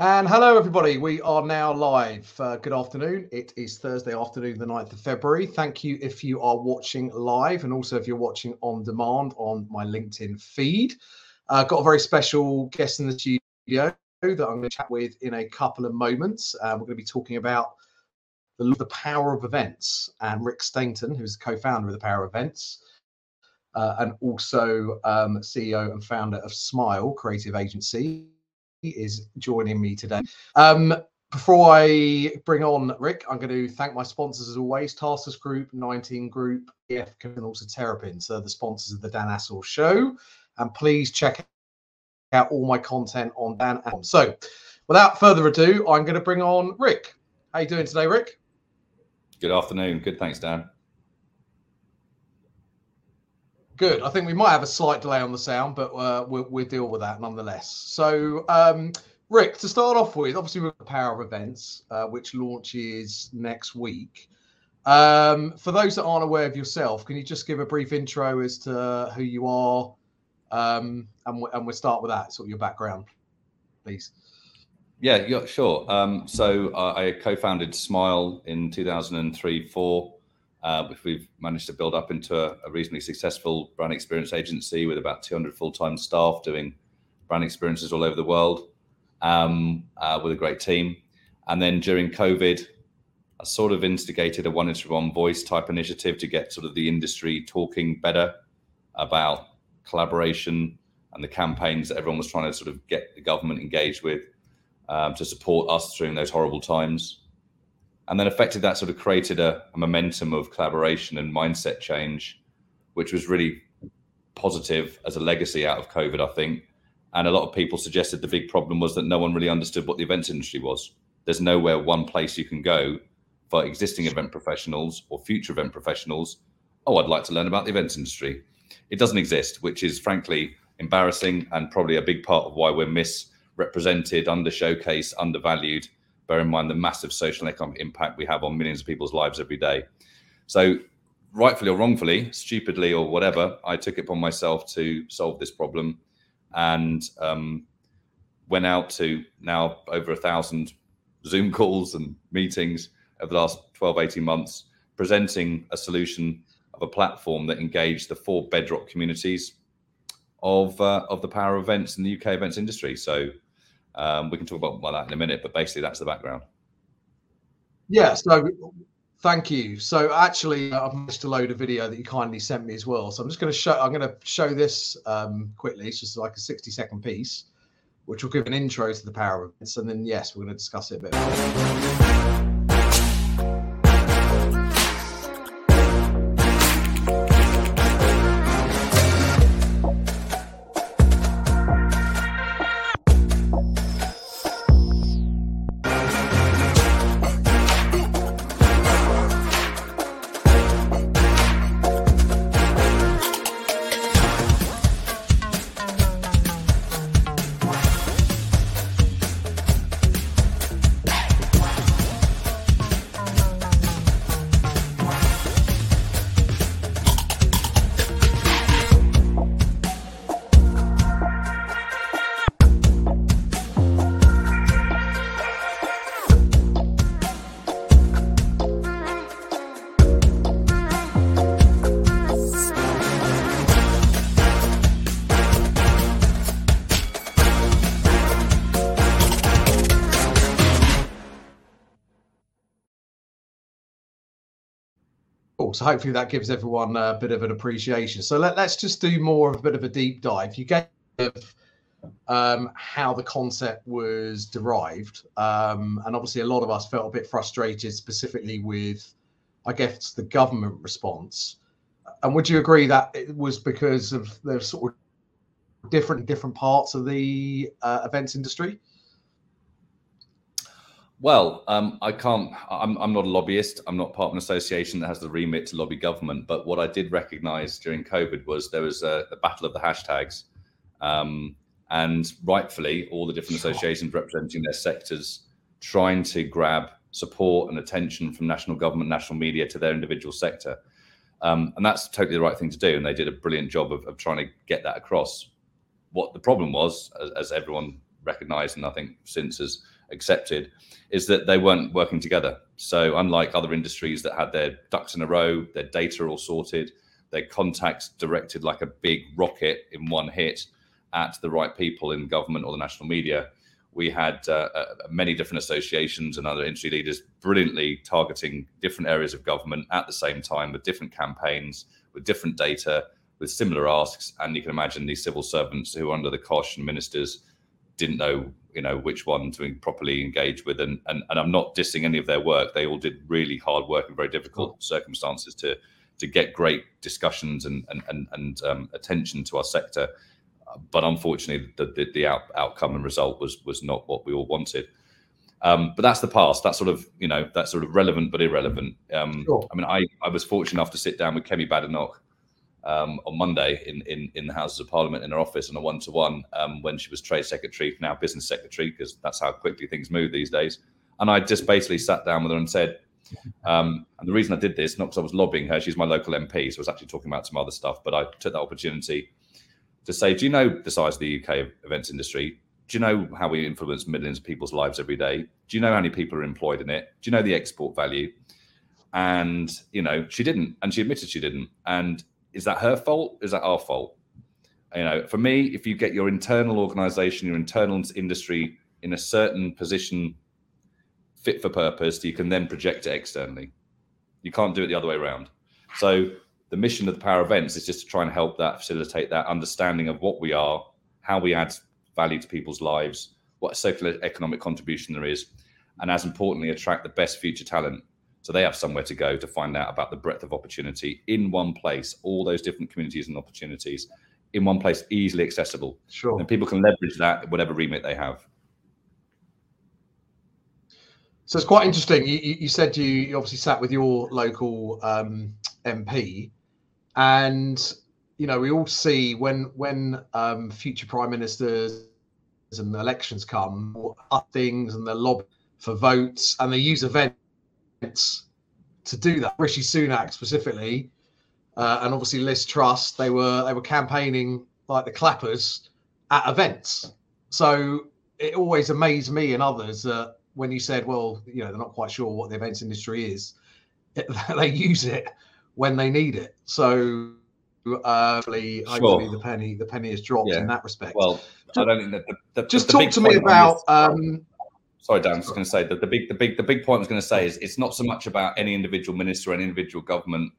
And hello, everybody. We are now live. Uh, good afternoon. It is Thursday afternoon, the 9th of February. Thank you if you are watching live and also if you're watching on demand on my LinkedIn feed. I've uh, got a very special guest in the studio that I'm going to chat with in a couple of moments. Uh, we're going to be talking about the, the power of events and Rick Stainton, who's co founder of the Power of Events. Uh, and also um, CEO and founder of Smyle Creative Agency is joining me today. Um, before I bring on Rick, I'm going to thank my sponsors as always: Tarsus Group, 19 Group, EF, and also Terrapinn. So the sponsors of the Dan Assor Show, and please check out all my content on Dan. Assor. So, without further ado, I'm going to bring on Rick. How you doing today, Rick? Good afternoon. Good, thanks, Dan. Good. I think we might have a slight delay on the sound, but uh, we'll, we'll, deal with that nonetheless. So, um, Rick, to start off with, obviously we've got the Power of Events, uh, which launches next week. Um, for those that aren't aware of yourself, can you just give a brief intro as to who you are, um, and, and we'll start with that, sort of your background, please. Yeah, yeah sure. Um, so uh, I co-founded Smyle in 2003, four uh, which we've managed to build up into a, reasonably successful brand experience agency with about 200 full-time staff doing brand experiences all over the world um, uh, with a great team. And then during COVID, I sort of instigated a one into one voice type initiative to get sort of the industry talking better about collaboration and the campaigns that everyone was trying to sort of get the government engaged with um, to support us during those horrible times and then effectively that sort of created a, a, momentum of collaboration and mindset change which was really positive as a legacy out of covid i think. And a lot of people suggested the big problem was that no one really understood what the events industry was. There's nowhere one place you can go for existing event professionals or future event professionals oh i'd like to learn about the events industry. It doesn't exist which is frankly embarrassing and probably a big part of why we're misrepresented under showcased undervalued bear in mind the massive social and economic impact we have on millions of people's lives every day. So, rightfully or wrongfully, stupidly or whatever, I took it upon myself to solve this problem and um, went out to now over a thousand Zoom calls and meetings over the last 12, 18 months, presenting a solution of a platform that engaged the four bedrock communities of uh, of the power events in the UK events industry. So um, we can talk about that in a minute, but basically that's the background. Yeah. So thank you. So actually, I've managed to load a video that you kindly sent me as well. So I'm just going to show. I'm going to show this um, quickly. It's just like a 60 second piece, which will give an intro to the power of events, and then yes, we're going to discuss it a bit more. So hopefully that gives everyone a bit of an appreciation. So let, us just do more of a bit of a deep dive. You gave um, how the concept was derived, um, and obviously a lot of us felt a bit frustrated, specifically with, I guess, the government response. And would you agree that it was because of the sort of different different parts of the uh, events industry? Well, um, I can't. I'm, I'm not a lobbyist. I'm not part of an association that has the remit to lobby government. But what I did recognise during COVID was there was a, a battle of the hashtags, um, and rightfully, all the different associations representing their sectors trying to grab support and attention from national government, national media to their individual sector, um, and that's totally the right thing to do. And they did a brilliant job of, of trying to get that across. What the problem was, as, as everyone recognised and I think since has accepted, is that they weren't working together. So unlike other industries that had their ducks in a row, their data all sorted, their contacts directed like a big rocket in one hit at the right people in government or the national media, we had uh, uh, many different associations and other industry leaders brilliantly targeting different areas of government at the same time with different campaigns, with different data, with similar asks. And you can imagine these civil servants who, are under the cosh and ministers, didn't know, you know, which one to properly engage with. And, and and I'm not dissing any of their work. They all did really hard work in very difficult circumstances to to get great discussions and and and, and um, attention to our sector but unfortunately, the the, the out, outcome and result was was not what we all wanted. Um, but that's the past. That's sort of you know that's sort of relevant but irrelevant. Um, sure. I mean, I I was fortunate enough to sit down with Kemi Badenoch um, on Monday in, in in the Houses of Parliament in her office on a one to one when she was Trade Secretary, now Business Secretary, because that's how quickly things move these days. And I just basically sat down with her and said, um, and the reason I did this, not because I was lobbying her, she's my local MP, so I was actually talking about some other stuff, but I took that opportunity to say, do you know the size of the UK events industry? Do you know how we influence millions of people's lives every day? Do you know how many people are employed in it? Do you know the export value? And you know, she didn't, and she admitted she didn't. And is that her fault? Is that our fault? You know, for me, if you get your internal organization, your internal industry in a certain position fit for purpose, you can then project it externally. You can't do it the other way around. So the mission of the power events is just to try and help that facilitate that understanding of what we are, how we add value to people's lives, what social economic contribution there is, and as importantly, attract the best future talent. So they have somewhere to go to find out about the breadth of opportunity in one place, all those different communities and opportunities in one place, easily accessible. Sure. And people can leverage that whatever remit they have. So it's quite interesting. You, you said you, you, obviously sat with your local um, MP and you know we all see when when um, future prime ministers and elections come things and they lobby for votes and they use events to do that rishi sunak specifically uh, and obviously liz truss they were they were campaigning like the clappers at events so it always amazed me and others that when you said well you know they're not quite sure what the events industry is it, they use it when they need it. So uh, hopefully, sure. hopefully the penny the penny has dropped yeah. in that respect. Well, I don't think that the, the, just the talk to me about. Um, sorry, Dan. I was going to say that the big the big the big point I was going to say is it's not so much about any individual minister and individual government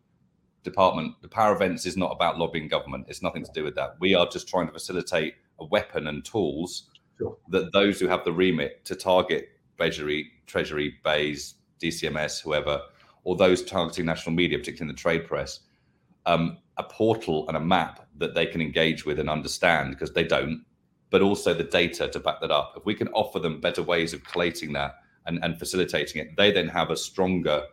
department. The power events is not about lobbying government. It's nothing to do with that. We are just trying to facilitate a weapon and tools sure. that those who have the remit to target Treasury, Treasury, BEIS, DCMS, whoever, or those targeting national media, particularly in the trade press, um, a portal and a map that they can engage with and understand because they don't, but also the data to back that up. If we can offer them better ways of collating that and, and facilitating it, they then have a stronger,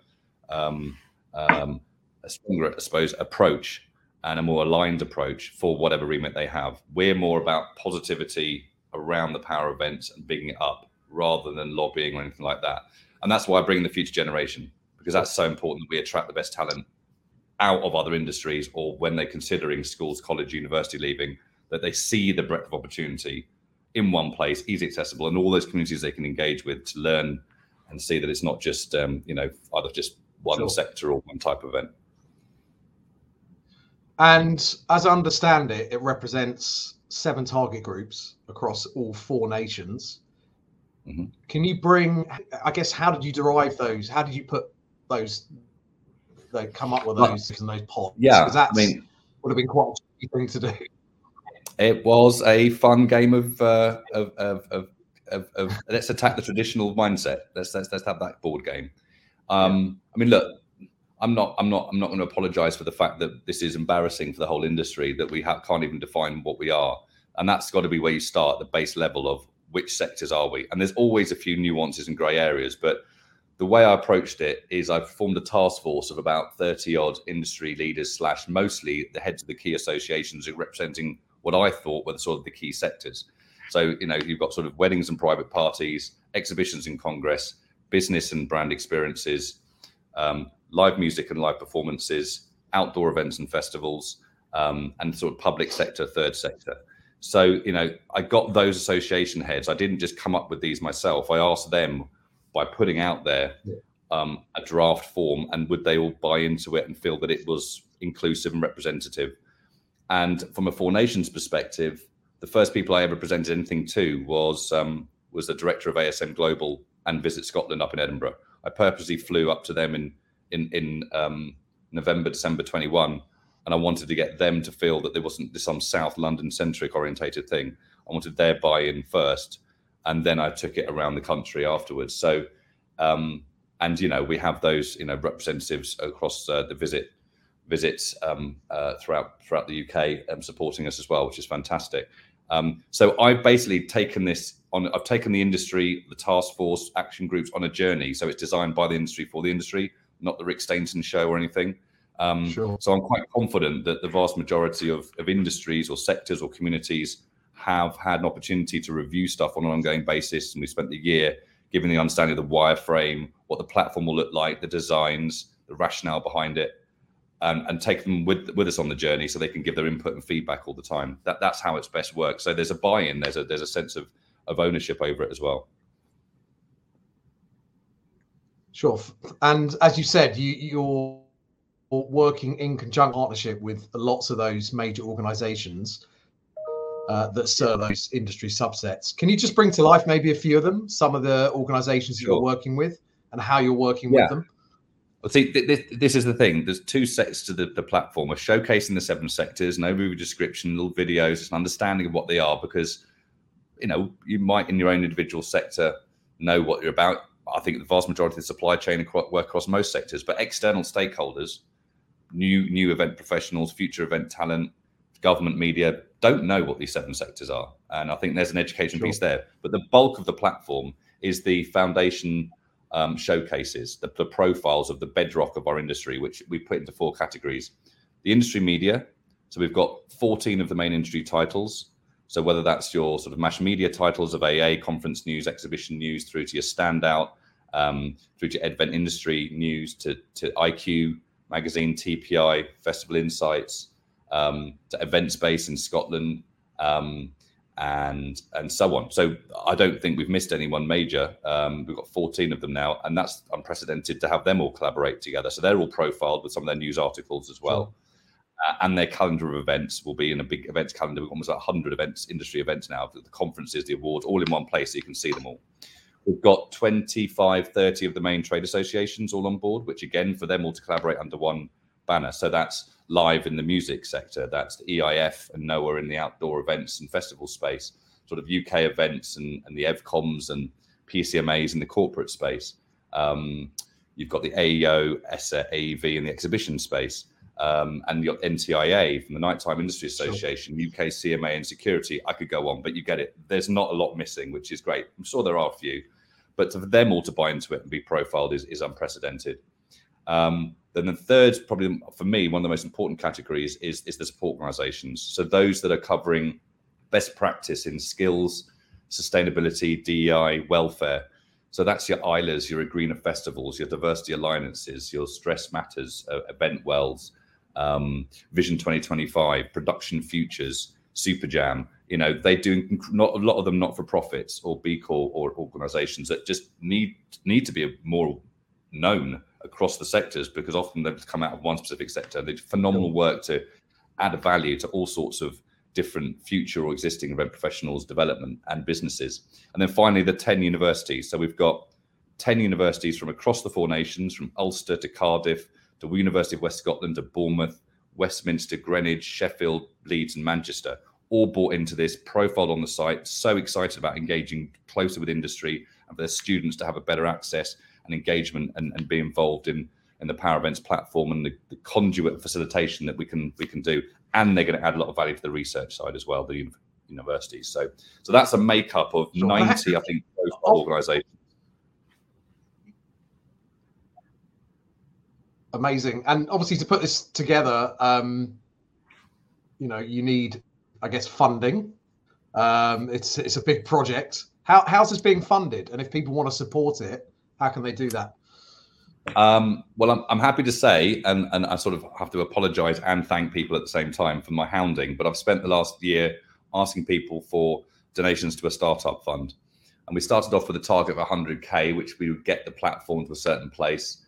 um, um, a stronger, I suppose, approach and a more aligned approach for whatever remit they have. We're more about positivity around the power events and bigging it up rather than lobbying or anything like that. And that's why I bring the future generation because that's so important that we attract the best talent out of other industries or when they're considering schools, college, university leaving, that they see the breadth of opportunity in one place, easy accessible, and all those communities they can engage with to learn and see that it's not just um, you know either just one sure. sector or one type of event. And as I understand it, it represents seven target groups across all four nations. Mm-hmm. Can you bring? I guess how did you derive those? How did you put those they come up with those and those pods. Yeah, I mean, would have been quite a thing to do. It was a fun game of uh, of, of, of, of, of let's attack the traditional mindset. Let's let's let's have that board game. Um. I mean, look, I'm not I'm not I'm not going to apologise for the fact that this is embarrassing for the whole industry that we have, can't even define what we are, and that's got to be where you start the base level of which sectors are we. And there's always a few nuances and grey areas, but the way I approached it is I've formed a task force of about 30 odd industry leaders slash mostly the heads of the key associations representing what I thought were the sort of the key sectors. So, you know, you've got sort of weddings and private parties, exhibitions in Congress, business and brand experiences, um, live music and live performances, outdoor events and festivals, um, and sort of public sector, third sector. So, you know, I got those association heads. I didn't just come up with these myself. I asked them by putting out there um, a draft form and would they all buy into it and feel that it was inclusive and representative. And from a Four Nations perspective, the first people I ever presented anything to was um, was the director of ASM Global and Visit Scotland up in Edinburgh. I purposely flew up to them in in in um, November, December 21, and I wanted to get them to feel that there wasn't some South London centric orientated thing. I wanted their buy-in first, and then I took it around the country afterwards. So, um, and you know, we have those you know representatives across uh, the visit visits um, uh, throughout throughout the UK um, supporting us as well, which is fantastic. Um, so I've basically taken this on. I've taken the industry, the task force, action groups on a journey. So it's designed by the industry for the industry, not the Rick Stainton show or anything. Um, sure. So I'm quite confident that the vast majority of, of industries or sectors or communities have had an opportunity to review stuff on an ongoing basis, and we spent the year giving the understanding of the wireframe, what the platform will look like, the designs, the rationale behind it and, and take them with with us on the journey so they can give their input and feedback all the time. That that's how it's best works. So there's a buy-in, there's a there's a sense of of ownership over it as well. Sure. And as you said, you you're working in conjunct partnership with lots of those major organizations uh, that serve those industry subsets. Can you just bring to life maybe a few of them, some of the organizations sure. you're working with and how you're working yeah. with them? Well, see, this, this is the thing. There's two sets to the, the platform. We're showcasing the seven sectors, no movie description, little videos, an understanding of what they are, because you know you might in your own individual sector know what you're about. I think the vast majority of the supply chain work across most sectors, but external stakeholders, new new event professionals, future event talent, government media don't know what these seven sectors are, and I think there's an education sure. piece there. But the bulk of the platform is the foundation um, showcases the, the, profiles of the bedrock of our industry, which we put into four categories. The industry media. So we've got 14 of the main industry titles. So whether that's your sort of mass media titles of AA, conference news, exhibition news, through to your standout, um, through to Advent industry news, to, to IQ magazine, TPI, Festival Insights, um, to Eventspace in Scotland, um, and and so on. So I don't think we've missed anyone major. Um, we've got 14 of them now, and that's unprecedented to have them all collaborate together. So they're all profiled with some of their news articles as well. Sure. Uh, and their calendar of events will be in a big events calendar. We've almost like 100 events, industry events now, the conferences, the awards, all in one place so you can see them all. We've got 25, 30 of the main trade associations all on board, which again, for them all to collaborate under one banner. So that's live in the music sector. That's the EIF and NOEA in the outdoor events and festival space, sort of UK events and, and the EVCOMs and PCMAs in the corporate space. Um, you've got the AEO, ESSA, AEV in the exhibition space. Um, and got NTIA from the Nighttime Industry Association, sure. UK CMA and security. I could go on, but you get it. There's not a lot missing, which is great. I'm sure there are a few, but for them all to buy into it and be profiled is, is unprecedented. Um, then the third, probably for me, one of the most important categories is, is the support organizations. So those that are covering best practice in skills, sustainability, DEI, welfare. So that's your ILAs, your greener festivals, your diversity alliances, your stress matters, uh, event wells, um, Vision 2025, production futures, Super Jam. You know, they do not a lot of them not for profits or B Corp or organizations that just need need to be more known across the sectors because often they've come out of one specific sector. They do phenomenal work to add a value to all sorts of different future or existing event professionals, development, and businesses. And then finally, the 10 universities. So we've got 10 universities from across the four nations, from Ulster to Cardiff to University of West Scotland to Bournemouth, Westminster, Greenwich, Sheffield, Leeds, and Manchester, all bought into this, profiled on the site, so excited about engaging closer with industry and for their students to have a better access and engagement and, and be involved in in the Power Events platform and the, the conduit facilitation that we can we can do. And they're going to add a lot of value to the research side as well, the universities. So so that's a makeup of sure. 90, I think, oh. organizations. Amazing. And obviously to put this together, um, you know, you need, I guess, funding. Um, it's it's a big project. How how's this being funded? And if people want to support it, how can they do that? Um, well, I'm, I'm happy to say, and, and I sort of have to apologize and thank people at the same time for my hounding, but I've spent the last year asking people for donations to a startup fund. And we started off with a target of 100k, which we would get the platform to a certain place.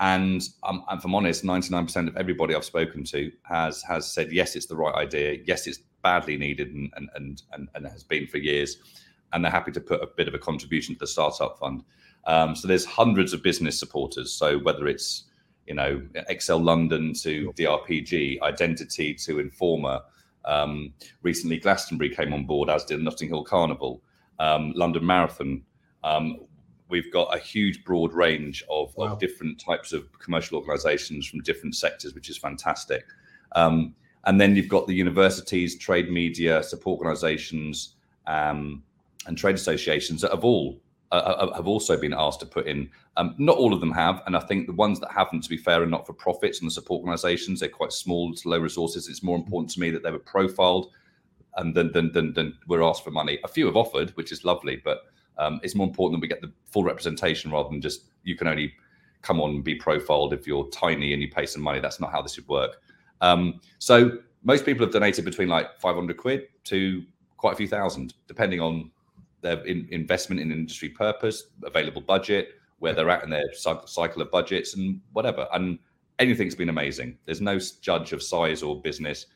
And, um, if I'm honest, 99% of everybody I've spoken to has has said yes, it's the right idea. Yes, it's badly needed and and and, and has been for years, and they're happy to put a bit of a contribution to the startup fund. Um, so there's hundreds of business supporters. So whether it's you know Excel London to DRPG, Identity to Informa. Um, recently, Glastonbury came on board, as did Notting Hill Carnival, um, London Marathon. Um, we've got a huge, broad range of, wow. of different types of commercial organisations from different sectors, which is fantastic. Um, and then you've got the universities, trade media, support organisations, um, and trade associations that have all uh, uh, have also been asked to put in. Um, not all of them have, and I think the ones that haven't, to be fair, are not for profits and the support organisations. They're quite small, to low resources. It's more important to me that they were profiled, and then then then, then we're asked for money. A few have offered, which is lovely, but um, it's more important that we get the full representation rather than just you can only come on and be profiled if you're tiny and you pay some money. That's not how this would work. Um, so most people have donated between like 500 quid to quite a few thousand, depending on their in, investment in industry purpose, available budget, where they're at in their cycle of budgets, and whatever. And anything's been amazing. There's no judge of size or business.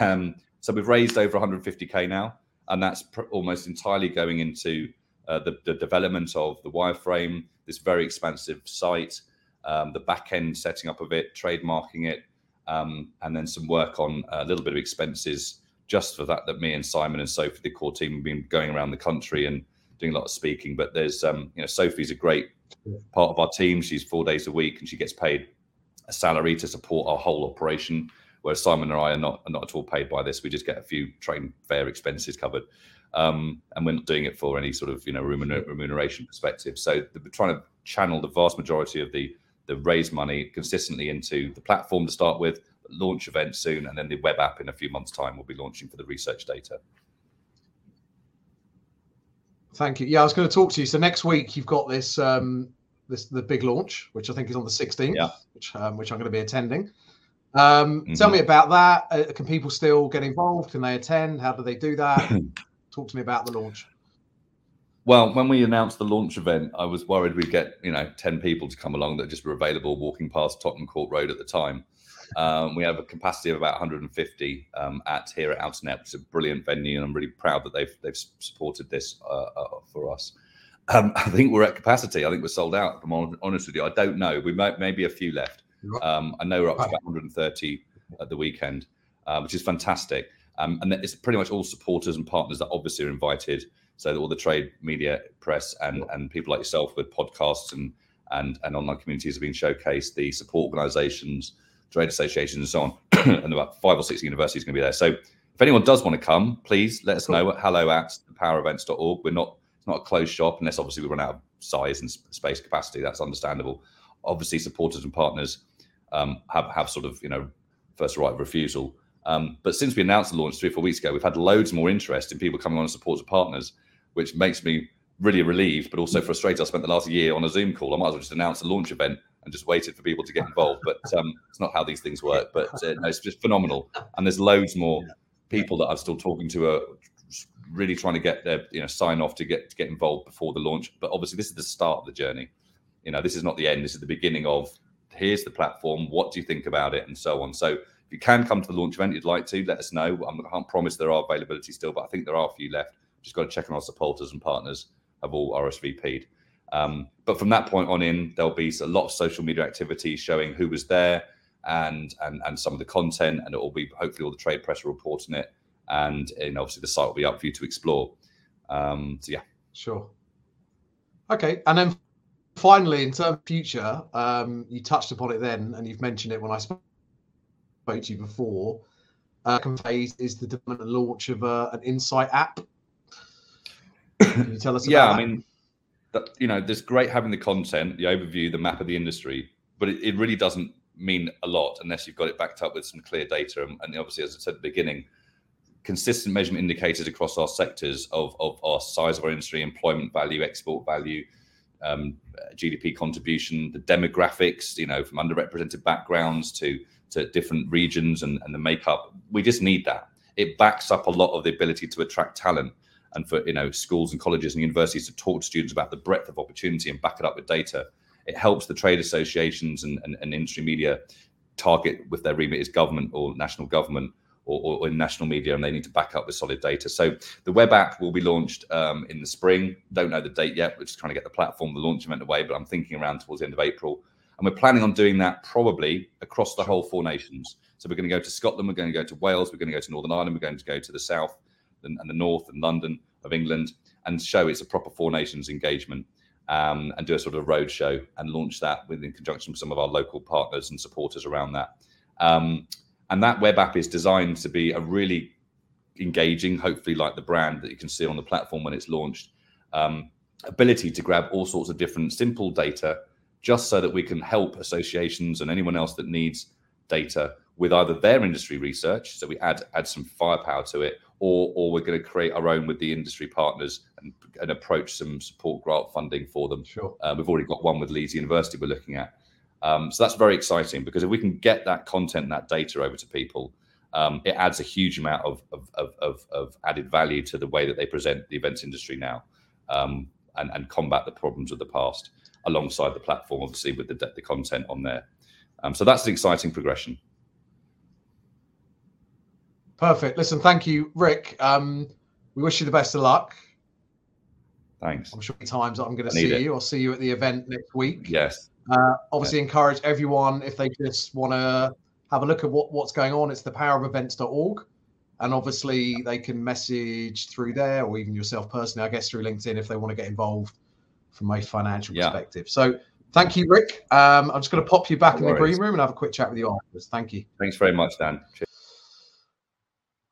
Um, so we've raised over 150k now, and that's pr- almost entirely going into uh, the, the, development of the wireframe, this very expansive site, um, the back end setting up of it, trademarking it, um, and then some work on a little bit of expenses just for that. That me and Simon and Sophie, the core team, have been going around the country and doing a lot of speaking. But there's, um, you know, Sophie's a great part of our team. She's four days a week and she gets paid a salary to support our whole operation. Whereas Simon and I are not are not at all paid by this. We just get a few train fare expenses covered, um, and we're not doing it for any sort of you know remuneration perspective. So we're trying to channel the vast majority of the the raise money consistently into the platform to start with, launch event soon, and then the web app in a few months' time will be launching for the research data. Thank you. Yeah, I was going to talk to you. So next week you've got this um, this the big launch, which I think is on the 16th, yeah. which um, which I'm going to be attending. Um, mm-hmm. Tell me about that. Uh, can people still get involved? Can they attend? How do they do that? talk to me about the launch. Well, when we announced the launch event, I was worried we'd get you know ten people to come along that just were available walking past Tottenham Court Road at the time. Um, we have a capacity of about 150 um, at here at Outernet, which is a brilliant venue, and I'm really proud that they've they've supported this uh, uh, for us. Um, I think we're at capacity. I think we're sold out. If I'm honest with you, I don't know. We might maybe a few left. Um, I know we're up to about 130 at the weekend, uh, which is fantastic. Um, and it's pretty much all supporters and partners that obviously are invited so all the trade media press and and people like yourself with podcasts and and and online communities have been showcased the support organizations trade associations and so on and about five or six universities going to be there. So if anyone does want to come please let us know at hello at powerevents.org we're not it's not a closed shop unless obviously we run out of size and space capacity. That's understandable. Obviously supporters and partners um, have have sort of you know first right of refusal. Um, but since we announced the launch three or four weeks ago, we've had loads more interest in people coming on as supporters and partners which makes me really relieved, but also frustrated. I spent the last year on a Zoom call. I might as well just announce a launch event and just waited for people to get involved. But um, it's not how these things work. But uh, no, it's just phenomenal. And there's loads more people that I'm still talking to are really trying to get their you know sign off to get to get involved before the launch. But obviously, this is the start of the journey. You know, this is not the end. This is the beginning of here's the platform. What do you think about it, and so on. So if you can come to the launch event, you'd like to let us know. I can't promise there are availability still, but I think there are a few left just got to check on our supporters and partners have all RSVP'd. Um, but from that point on in, there'll be a lot of social media activity showing who was there and and and some of the content, and it will be hopefully all the trade press will report on it, and, and obviously the site will be up for you to explore. Um, so yeah, sure. Okay, and then finally, in terms of future, um, you touched upon it then, and you've mentioned it when I spoke to you before. Uh, phase is the development and launch of uh, an insight app can you tell us? About that? Yeah, I mean, that, you know, there's great having the content, the overview, the map of the industry, but it, it, really doesn't mean a lot unless you've got it backed up with some clear data. And, and obviously, as I said at the beginning, consistent measurement indicators across our sectors of, of our size of our industry, employment value, export value, um, GDP contribution, the demographics, you know, from underrepresented backgrounds to to different regions and, and the makeup. We just need that it backs up a lot of the ability to attract talent and for you know schools and colleges and universities to talk to students about the breadth of opportunity and back it up with data. It helps the trade associations and, and, and industry media target with their remit is government or national government or, or, in national media, and they need to back up with solid data. So the web app will be launched um, in the spring. Don't know the date yet. We're just trying to get the platform, the launch event away, but I'm thinking around towards the end of April. And we're planning on doing that probably across the whole four nations. So we're going to go to Scotland, we're going to go to Wales, we're going to go to Northern Ireland, we're going to go to the south and, and the north and London of England and show it's a proper four nations engagement um, and do a sort of road show and launch that with in conjunction with some of our local partners and supporters around that. Um, and that web app is designed to be a really engaging, hopefully like the brand that you can see on the platform when it's launched, um, ability to grab all sorts of different simple data just so that we can help associations and anyone else that needs data with either their industry research, so we add add some firepower to it, or or we're going to create our own with the industry partners and, and approach some support grant funding for them. Sure. Uh, we've already got one with Leeds University we're looking at. Um, so that's very exciting because if we can get that content that data over to people, um, it adds a huge amount of, of, of, of, added value to the way that they present the events industry now um, and, and combat the problems of the past alongside the platform, obviously, with the, the content on there. Um, so that's an exciting progression. Perfect. Listen, thank you, Rick. Um, we wish you the best of luck. Thanks. I'm sure times I'm going to see it. you. I'll see you at the event next week. Yes. Uh, obviously, yeah. encourage everyone if they just want to have a look at what, what's going on. It's the powerofevents.org. And obviously, they can message through there or even yourself personally, I guess, through LinkedIn if they want to get involved from a financial yeah. perspective. So, thank you, Rick. Um, I'm just going to pop you back no in the green room and have a quick chat with you afterwards. Thank you. Thanks very much, Dan. Cheers.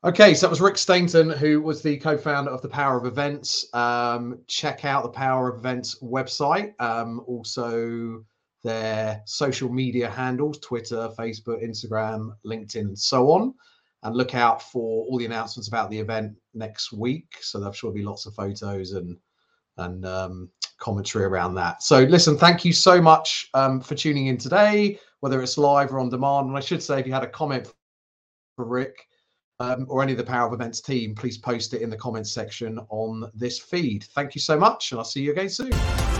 Okay, so that was Rick Stainton, who was the co-founder of the Power of Events. Um, check out the Power of Events website. Um, also, their social media handles: Twitter, Facebook, Instagram, LinkedIn, and so on. And look out for all the announcements about the event next week. So there'll be lots of photos and and um, commentary around that. So listen, thank you so much um, for tuning in today, whether it's live or on demand. And I should say, if you had a comment for Rick um, or any of the Power of Events team, please post it in the comments section on this feed. Thank you so much, and I'll see you again soon.